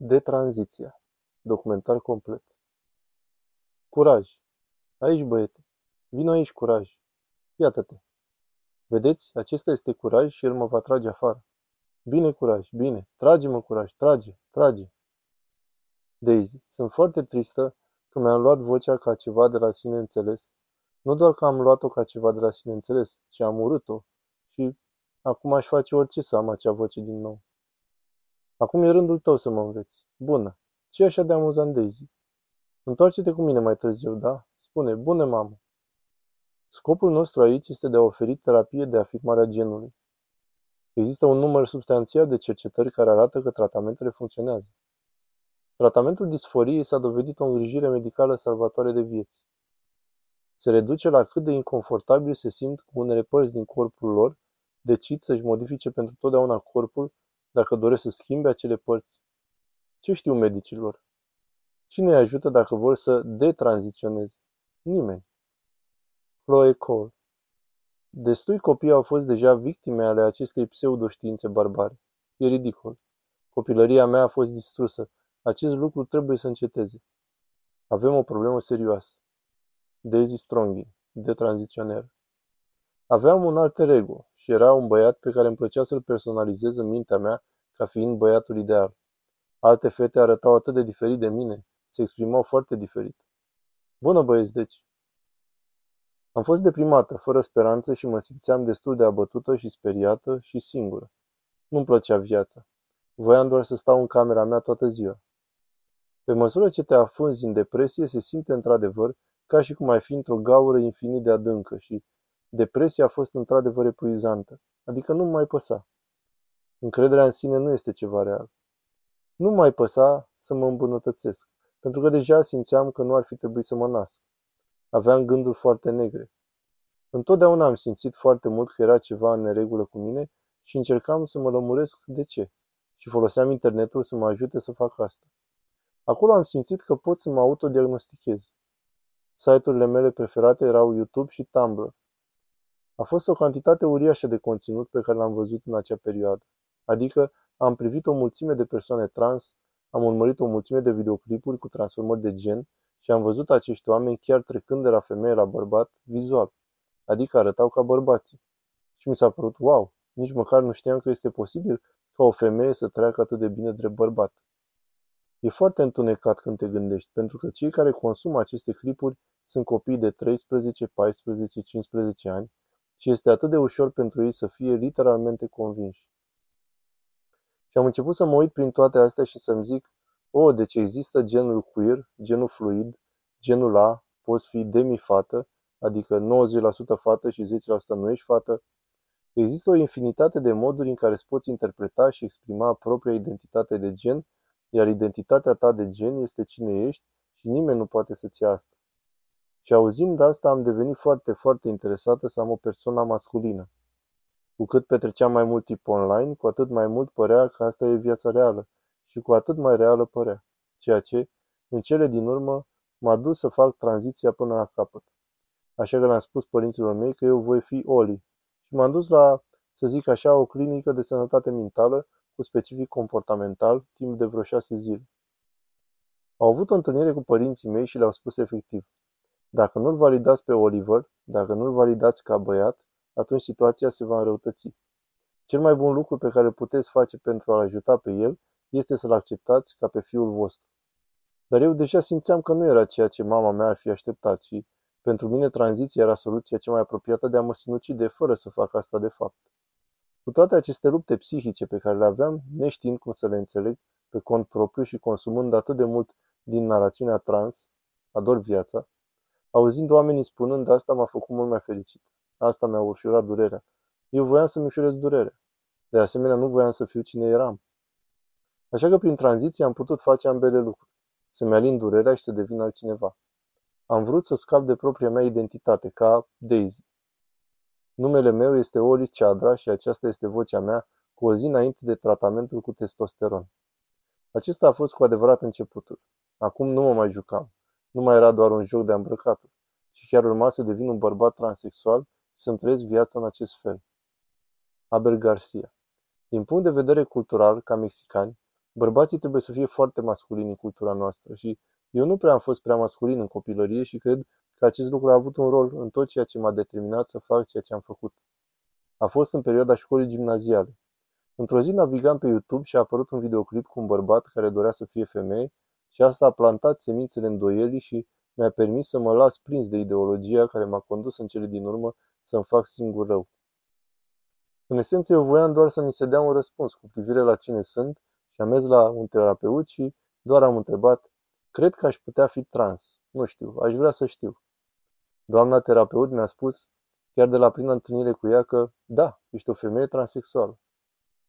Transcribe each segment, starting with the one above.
De tranziția. Documentar complet. Curaj. Aici, băiete. Vino aici, curaj. Iată-te. Vedeți, acesta este curaj și el mă va trage afară. Bine, curaj, bine. Trage-mă, curaj, trage, trage. Daisy, sunt foarte tristă că mi-am luat vocea ca ceva de la sine înțeles. Nu doar că am luat-o ca ceva de la sine înțeles, ci am urât-o și acum aș face orice să am acea voce din nou. Acum e rândul tău să mă înveți. Bună. ce așa de amuzant, Daisy? Întoarce-te cu mine mai târziu, da? Spune, bună, mamă. Scopul nostru aici este de a oferi terapie de afirmare a genului. Există un număr substanțial de cercetări care arată că tratamentele funcționează. Tratamentul disforiei s-a dovedit o îngrijire medicală salvatoare de vieți. Se reduce la cât de inconfortabil se simt cu unele părți din corpul lor, decid să-și modifice pentru totdeauna corpul dacă doresc să schimbe acele părți. Ce știu medicilor? Cine îi ajută dacă vor să detranziționeze? Nimeni. Chloe Cole Destui copii au fost deja victime ale acestei pseudoștiințe barbare. E ridicol. Copilăria mea a fost distrusă. Acest lucru trebuie să înceteze. Avem o problemă serioasă. Daisy Strongin, de tranziționer. Aveam un alter ego și era un băiat pe care îmi plăcea să-l personalizez în mintea mea ca fiind băiatul ideal. Alte fete arătau atât de diferit de mine, se exprimau foarte diferit. Bună băieți, deci! Am fost deprimată, fără speranță și mă simțeam destul de abătută și speriată și singură. Nu-mi plăcea viața. Voiam doar să stau în camera mea toată ziua. Pe măsură ce te afunzi în depresie, se simte într-adevăr ca și cum ai fi într-o gaură infinit de adâncă și depresia a fost într-adevăr epuizantă, adică nu mai păsa. Încrederea în sine nu este ceva real. Nu mai păsa să mă îmbunătățesc, pentru că deja simțeam că nu ar fi trebuit să mă nasc. Aveam gânduri foarte negre. Întotdeauna am simțit foarte mult că era ceva în neregulă cu mine și încercam să mă lămuresc de ce. Și foloseam internetul să mă ajute să fac asta. Acolo am simțit că pot să mă autodiagnostichez. Site-urile mele preferate erau YouTube și Tumblr. A fost o cantitate uriașă de conținut pe care l-am văzut în acea perioadă. Adică am privit o mulțime de persoane trans, am urmărit o mulțime de videoclipuri cu transformări de gen și am văzut acești oameni chiar trecând de la femeie la bărbat vizual, adică arătau ca bărbații. Și mi s-a părut, wow, nici măcar nu știam că este posibil ca o femeie să treacă atât de bine drept bărbat. E foarte întunecat când te gândești, pentru că cei care consumă aceste clipuri sunt copii de 13, 14, 15 ani și este atât de ușor pentru ei să fie literalmente convinși. Și am început să mă uit prin toate astea și să-mi zic, o, oh, deci există genul queer, genul fluid, genul A, poți fi demi-fată, adică 90% fată și 10% nu ești fată. Există o infinitate de moduri în care îți poți interpreta și exprima propria identitate de gen, iar identitatea ta de gen este cine ești și nimeni nu poate să-ți ia asta. Și auzind asta am devenit foarte, foarte interesată să am o persoană masculină. Cu cât petreceam mai mult timp online, cu atât mai mult părea că asta e viața reală și cu atât mai reală părea, ceea ce, în cele din urmă, m-a dus să fac tranziția până la capăt. Așa că le-am spus părinților mei că eu voi fi Oli și m-am dus la, să zic așa, o clinică de sănătate mentală cu specific comportamental timp de vreo șase zile. Au avut o întâlnire cu părinții mei și le-au spus efectiv. Dacă nu-l validați pe Oliver, dacă nu-l validați ca băiat, atunci situația se va înrăutăți. Cel mai bun lucru pe care îl puteți face pentru a-l ajuta pe el este să-l acceptați ca pe fiul vostru. Dar eu deja simțeam că nu era ceea ce mama mea ar fi așteptat și pentru mine tranziția era soluția cea mai apropiată de a mă sinucide fără să fac asta de fapt. Cu toate aceste lupte psihice pe care le aveam, neștiind cum să le înțeleg, pe cont propriu și consumând atât de mult din narațiunea trans, ador viața, auzind oamenii spunând asta m-a făcut mult mai fericit. Asta mi-a ușurat durerea. Eu voiam să-mi ușurez durerea. De asemenea, nu voiam să fiu cine eram. Așa că prin tranziție am putut face ambele lucruri. Să-mi alin durerea și să devin altcineva. Am vrut să scap de propria mea identitate, ca Daisy. Numele meu este Oli Ceadra și aceasta este vocea mea cu o zi înainte de tratamentul cu testosteron. Acesta a fost cu adevărat începutul. Acum nu mă mai jucam. Nu mai era doar un joc de îmbrăcatul, ci chiar urma să devin un bărbat transexual și să-mi trăiesc viața în acest fel. Abel Garcia Din punct de vedere cultural, ca mexicani, Bărbații trebuie să fie foarte masculini în cultura noastră și eu nu prea am fost prea masculin în copilărie și cred că acest lucru a avut un rol în tot ceea ce m-a determinat să fac ceea ce am făcut. A fost în perioada școlii gimnaziale. Într-o zi navigam pe YouTube și a apărut un videoclip cu un bărbat care dorea să fie femeie și asta a plantat semințele îndoielii și mi-a permis să mă las prins de ideologia care m-a condus în cele din urmă să-mi fac singur rău. În esență, eu voiam doar să mi se dea un răspuns cu privire la cine sunt și am mers la un terapeut și doar am întrebat, cred că aș putea fi trans. Nu știu, aș vrea să știu. Doamna terapeut mi-a spus, chiar de la prima întâlnire cu ea, că da, ești o femeie transexuală.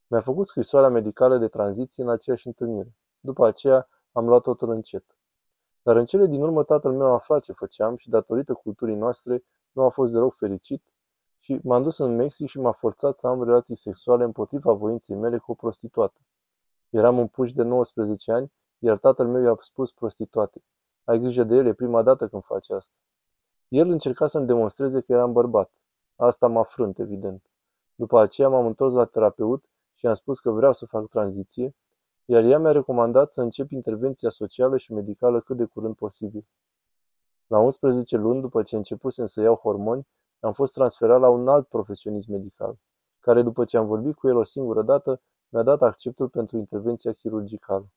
Mi-a făcut scrisoarea medicală de tranziție în aceeași întâlnire. După aceea am luat totul încet. Dar în cele din urmă tatăl meu a aflat ce făceam și datorită culturii noastre nu a fost deloc fericit și m-am dus în Mexic și m-a forțat să am relații sexuale împotriva voinței mele cu o prostituată. Eram un puș de 19 ani, iar tatăl meu i-a spus prostituate. Ai grijă de el, e prima dată când face asta. El încerca să-mi demonstreze că eram bărbat. Asta m-a frânt, evident. După aceea m-am întors la terapeut și am spus că vreau să fac tranziție, iar ea mi-a recomandat să încep intervenția socială și medicală cât de curând posibil. La 11 luni după ce începusem să iau hormoni, am fost transferat la un alt profesionist medical, care după ce am vorbit cu el o singură dată, mi-a dat acceptul pentru intervenția chirurgicală.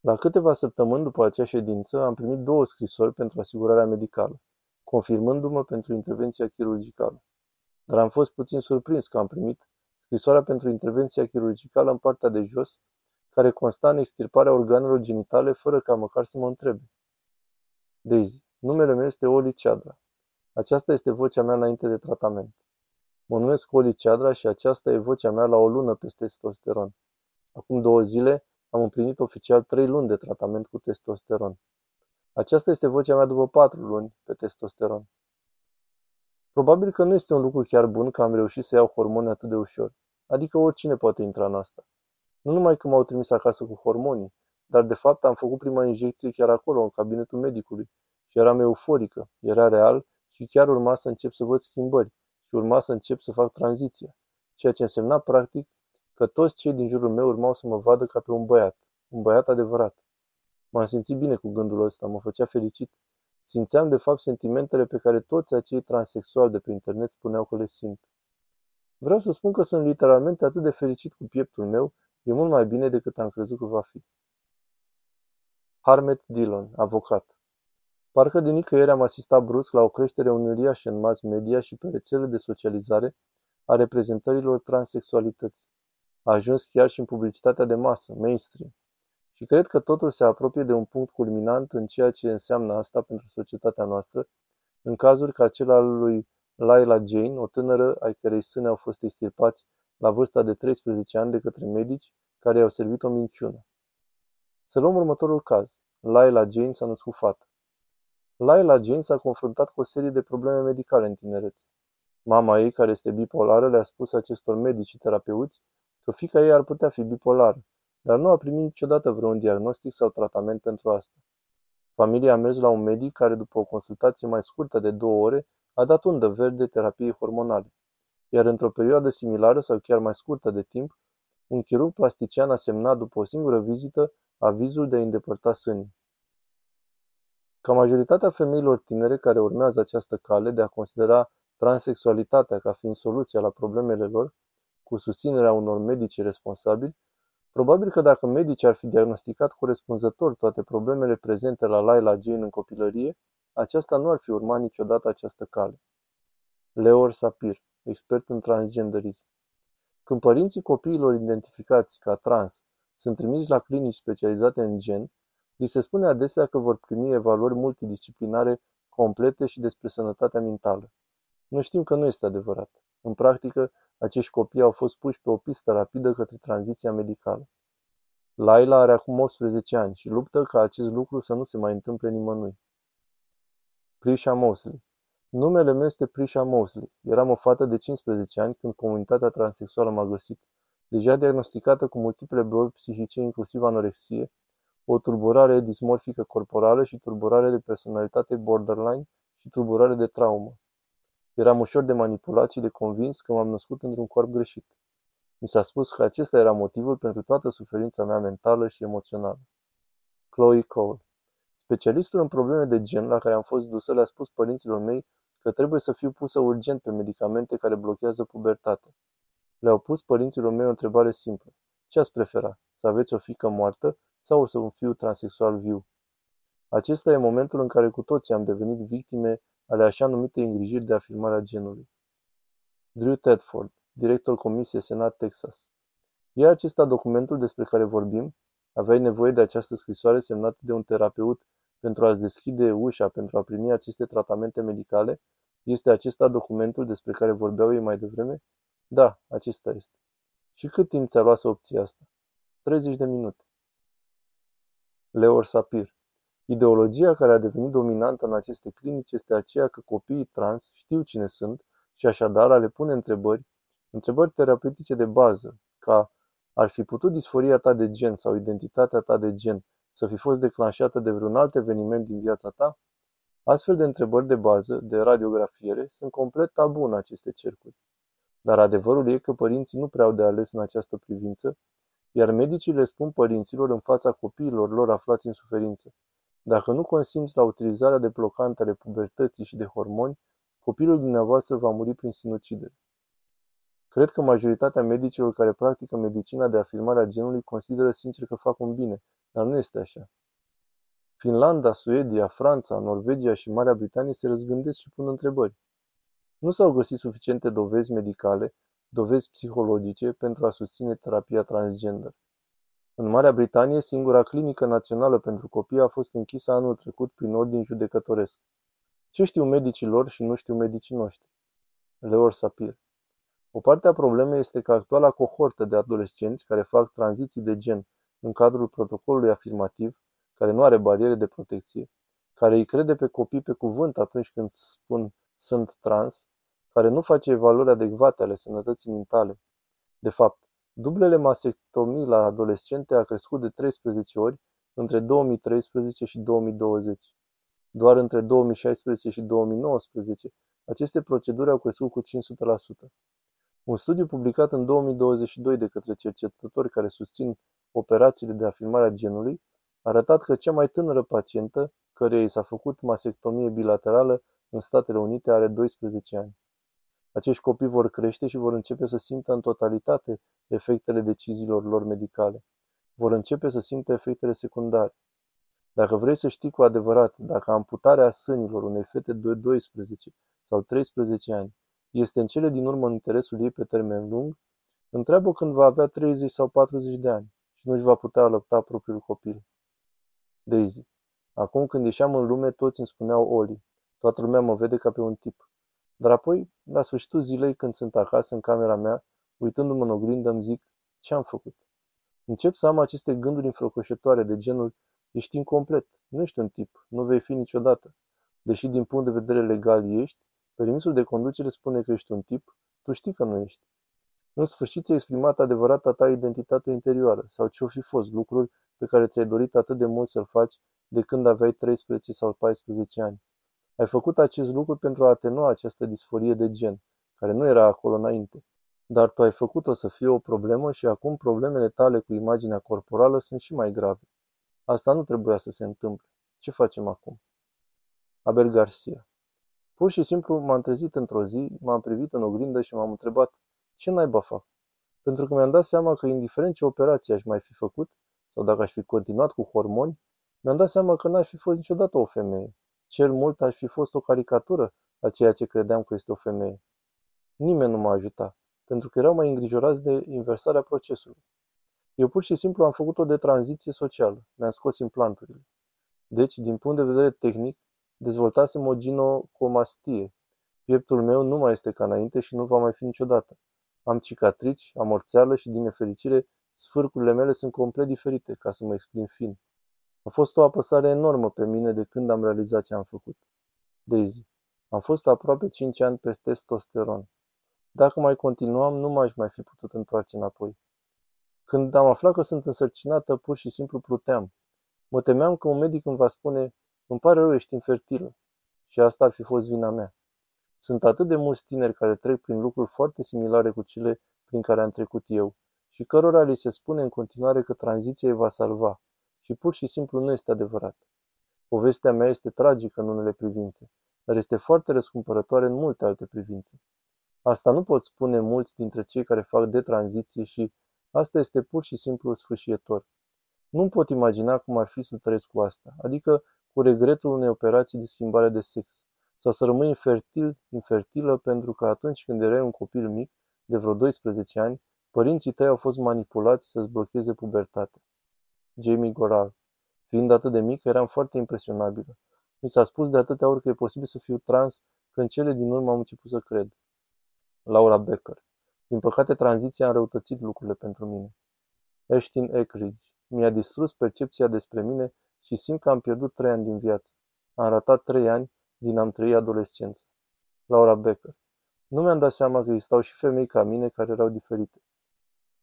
La câteva săptămâni după acea ședință, am primit două scrisori pentru asigurarea medicală, confirmându-mă pentru intervenția chirurgicală. Dar am fost puțin surprins că am primit scrisoarea pentru intervenția chirurgicală în partea de jos, care consta în extirparea organelor genitale fără ca măcar să mă întrebe. Daisy, numele meu este Oli Ceadra. Aceasta este vocea mea înainte de tratament. Mă numesc Oli Ceadra și aceasta e vocea mea la o lună pe testosteron. Acum două zile am împlinit oficial trei luni de tratament cu testosteron. Aceasta este vocea mea după patru luni pe testosteron. Probabil că nu este un lucru chiar bun că am reușit să iau hormoni atât de ușor. Adică oricine poate intra în asta. Nu numai că m-au trimis acasă cu hormonii, dar de fapt am făcut prima injecție chiar acolo, în cabinetul medicului. Și eram euforică, era real și chiar urma să încep să văd schimbări și urma să încep să fac tranziția. Ceea ce însemna practic că toți cei din jurul meu urmau să mă vadă ca pe un băiat, un băiat adevărat. M-am simțit bine cu gândul ăsta, mă făcea fericit. Simțeam de fapt sentimentele pe care toți acei transexuali de pe internet spuneau că le simt. Vreau să spun că sunt literalmente atât de fericit cu pieptul meu, e mult mai bine decât am crezut că va fi. Harmet Dillon, avocat Parcă de nicăieri am asistat brusc la o creștere uriașă în mass media și pe rețele de socializare a reprezentărilor transexualității. A ajuns chiar și în publicitatea de masă, mainstream. Și cred că totul se apropie de un punct culminant în ceea ce înseamnă asta pentru societatea noastră, în cazuri ca cel al lui Laila Jane, o tânără ai cărei sâne au fost extirpați la vârsta de 13 ani de către medici care i-au servit o minciună. Să luăm următorul caz. Laila Jane s-a născut fată. Laila Jane s-a confruntat cu o serie de probleme medicale în tinerețe. Mama ei, care este bipolară, le-a spus acestor medici și terapeuți că fica ei ar putea fi bipolară, dar nu a primit niciodată vreun diagnostic sau tratament pentru asta. Familia a mers la un medic care, după o consultație mai scurtă de două ore, a dat undă verde terapiei hormonale. Iar într-o perioadă similară sau chiar mai scurtă de timp, un chirurg plastician a semnat după o singură vizită avizul de a îndepărta sânii. Ca majoritatea femeilor tinere care urmează această cale de a considera transexualitatea ca fiind soluția la problemele lor, cu susținerea unor medici responsabili, probabil că dacă medicii ar fi diagnosticat corespunzător toate problemele prezente la Laila Jane în copilărie, aceasta nu ar fi urmat niciodată această cale. Leor Sapir, expert în transgenderism. Când părinții copiilor identificați ca trans sunt trimiși la clinici specializate în gen, Li se spune adesea că vor primi evaluări multidisciplinare complete și despre sănătatea mentală. Noi știm că nu este adevărat. În practică, acești copii au fost puși pe o pistă rapidă către tranziția medicală. Laila are acum 18 ani și luptă ca acest lucru să nu se mai întâmple nimănui. Prisha Mosley Numele meu este Prisha Mosley. Eram o fată de 15 ani când comunitatea transexuală m-a găsit. Deja diagnosticată cu multiple boli psihice, inclusiv anorexie, o tulburare dismorfică corporală și tulburare de personalitate borderline și tulburare de traumă. Eram ușor de manipulat și de convins că m-am născut într-un corp greșit. Mi s-a spus că acesta era motivul pentru toată suferința mea mentală și emoțională. Chloe Cole Specialistul în probleme de gen la care am fost dusă le-a spus părinților mei că trebuie să fiu pusă urgent pe medicamente care blochează pubertatea. Le-au pus părinților mei o întrebare simplă. Ce ați prefera? Să aveți o fică moartă sau să un fiu transexual viu? Acesta e momentul în care cu toții am devenit victime ale așa numite îngrijiri de afirmarea genului. Drew Tedford, director Comisiei Senat Texas. E acesta documentul despre care vorbim? Aveai nevoie de această scrisoare semnată de un terapeut pentru a-ți deschide ușa pentru a primi aceste tratamente medicale? Este acesta documentul despre care vorbeau ei mai devreme? Da, acesta este. Și cât timp ți-a luat să obții asta? 30 de minute. Leor Sapir Ideologia care a devenit dominantă în aceste clinici este aceea că copiii trans știu cine sunt și așadar a le pune întrebări, întrebări terapeutice de bază, ca ar fi putut disforia ta de gen sau identitatea ta de gen să fi fost declanșată de vreun alt eveniment din viața ta? Astfel de întrebări de bază, de radiografiere, sunt complet tabu în aceste cercuri. Dar adevărul e că părinții nu prea au de ales în această privință, iar medicii le spun părinților în fața copiilor lor aflați în suferință. Dacă nu consimți la utilizarea de blocante ale pubertății și de hormoni, copilul dumneavoastră va muri prin sinucidere. Cred că majoritatea medicilor care practică medicina de afirmare a genului consideră sincer că fac un bine, dar nu este așa. Finlanda, Suedia, Franța, Norvegia și Marea Britanie se răzgândesc și pun întrebări. Nu s-au găsit suficiente dovezi medicale, dovezi psihologice pentru a susține terapia transgender. În Marea Britanie, singura clinică națională pentru copii a fost închisă anul trecut prin ordin judecătoresc. Ce știu medicii lor și nu știu medicii noștri? Leor Sapir O parte a problemei este că actuala cohortă de adolescenți care fac tranziții de gen în cadrul protocolului afirmativ, care nu are bariere de protecție, care îi crede pe copii pe cuvânt atunci când spun sunt trans, care nu face evaluări adecvate ale sănătății mentale. De fapt, dublele mastectomii la adolescente a crescut de 13 ori între 2013 și 2020. Doar între 2016 și 2019, aceste proceduri au crescut cu 500%. Un studiu publicat în 2022 de către cercetători care susțin operațiile de afirmare a genului a arătat că cea mai tânără pacientă, căreia i s-a făcut mastectomie bilaterală în Statele Unite, are 12 ani. Acești copii vor crește și vor începe să simtă în totalitate efectele deciziilor lor medicale. Vor începe să simtă efectele secundare. Dacă vrei să știi cu adevărat dacă amputarea sânilor unei fete de 12 sau 13 ani este în cele din urmă în interesul ei pe termen lung, întreabă când va avea 30 sau 40 de ani și nu își va putea alăpta propriul copil. Daisy. Acum când ieșeam în lume, toți îmi spuneau Oli. Toată lumea mă vede ca pe un tip. Dar apoi, la sfârșitul zilei, când sunt acasă în camera mea, uitându-mă în oglindă, îmi zic, ce am făcut? Încep să am aceste gânduri înfrăcoșătoare de genul, ești incomplet, nu ești un tip, nu vei fi niciodată. Deși din punct de vedere legal ești, permisul de conducere spune că ești un tip, tu știi că nu ești. În sfârșit ți-ai exprimat adevărata ta identitate interioară sau ce-o fi fost lucruri pe care ți-ai dorit atât de mult să-l faci de când aveai 13 sau 14 ani. Ai făcut acest lucru pentru a atenua această disforie de gen, care nu era acolo înainte. Dar tu ai făcut-o să fie o problemă și acum problemele tale cu imaginea corporală sunt și mai grave. Asta nu trebuia să se întâmple. Ce facem acum? Abel Garcia Pur și simplu m-am trezit într-o zi, m-am privit în oglindă și m-am întrebat ce naiba fac? Pentru că mi-am dat seama că indiferent ce operație aș mai fi făcut, sau dacă aș fi continuat cu hormoni, mi-am dat seama că n-aș fi fost niciodată o femeie. Cel mult aș fi fost o caricatură a ceea ce credeam că este o femeie. Nimeni nu m-a ajutat, pentru că erau mai îngrijorați de inversarea procesului. Eu pur și simplu am făcut-o de tranziție socială, mi-am scos implanturile. Deci, din punct de vedere tehnic, dezvoltasem o ginocomastie. Pieptul meu nu mai este ca înainte și nu va mai fi niciodată. Am cicatrici, am orțeală și, din nefericire, sfârcurile mele sunt complet diferite, ca să mă exprim fin. A fost o apăsare enormă pe mine de când am realizat ce am făcut. Daisy. Am fost aproape 5 ani pe testosteron. Dacă mai continuam, nu m-aș mai fi putut întoarce înapoi. Când am aflat că sunt însărcinată, pur și simplu pluteam. Mă temeam că un medic îmi va spune, îmi pare rău, ești infertilă. Și asta ar fi fost vina mea. Sunt atât de mulți tineri care trec prin lucruri foarte similare cu cele prin care am trecut eu și cărora li se spune în continuare că tranziția îi va salva și pur și simplu nu este adevărat. Povestea mea este tragică în unele privințe, dar este foarte răscumpărătoare în multe alte privințe. Asta nu pot spune mulți dintre cei care fac de tranziție și asta este pur și simplu sfârșietor. Nu pot imagina cum ar fi să trăiesc cu asta, adică cu regretul unei operații de schimbare de sex, sau să rămâi infertil, infertilă pentru că atunci când erai un copil mic, de vreo 12 ani, părinții tăi au fost manipulați să-ți blocheze pubertatea. Jamie Goral Fiind atât de mică, eram foarte impresionabilă. Mi s-a spus de atâtea ori că e posibil să fiu trans, că în cele din urmă am început să cred. Laura Becker. Din păcate, tranziția a înrăutățit lucrurile pentru mine. Ashton Eckridge. Mi-a distrus percepția despre mine și simt că am pierdut trei ani din viață. Am ratat trei ani din am trăit adolescență. Laura Becker. Nu mi-am dat seama că existau și femei ca mine care erau diferite.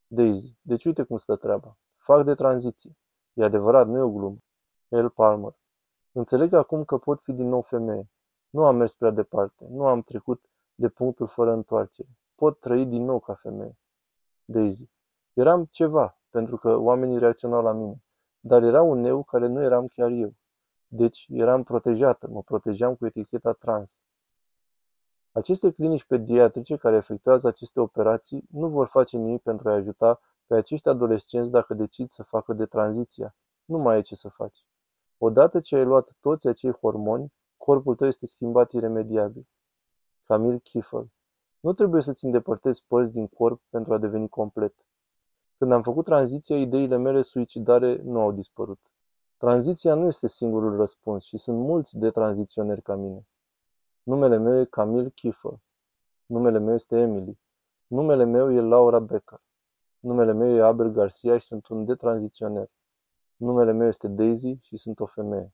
Daisy. Deci uite cum stă treaba. Fac de tranziție. E adevărat, nu e o glumă. El Palmer. Înțeleg acum că pot fi din nou femeie. Nu am mers prea departe. Nu am trecut de punctul fără întoarcere. Pot trăi din nou ca femeie. Daisy. Eram ceva, pentru că oamenii reacționau la mine. Dar era un eu care nu eram chiar eu. Deci eram protejată, mă protejam cu eticheta trans. Aceste clinici pediatrice care efectuează aceste operații nu vor face nimic pentru a ajuta pe acești adolescenți dacă decid să facă de tranziția. Nu mai e ce să faci. Odată ce ai luat toți acei hormoni, corpul tău este schimbat iremediabil. Camil Kiffel Nu trebuie să-ți îndepărtezi părți din corp pentru a deveni complet. Când am făcut tranziția, ideile mele suicidare nu au dispărut. Tranziția nu este singurul răspuns și sunt mulți de tranziționeri ca mine. Numele meu e Camil Kiffel. Numele meu este Emily. Numele meu e Laura Becker. Numele meu e Abel Garcia și sunt un detranziționer. Numele meu este Daisy și sunt o femeie.